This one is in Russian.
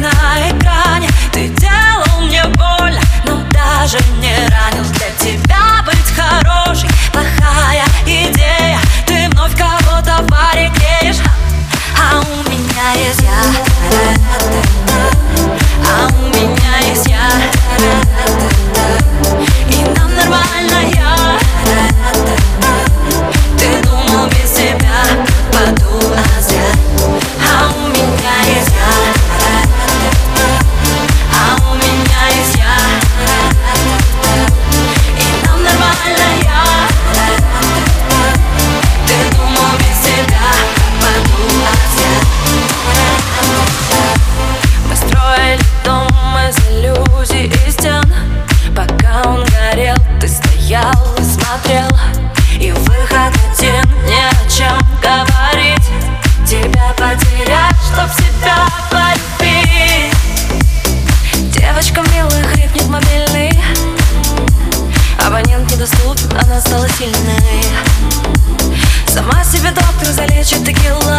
night. Стала сильной. Сама себе доктор залечит текила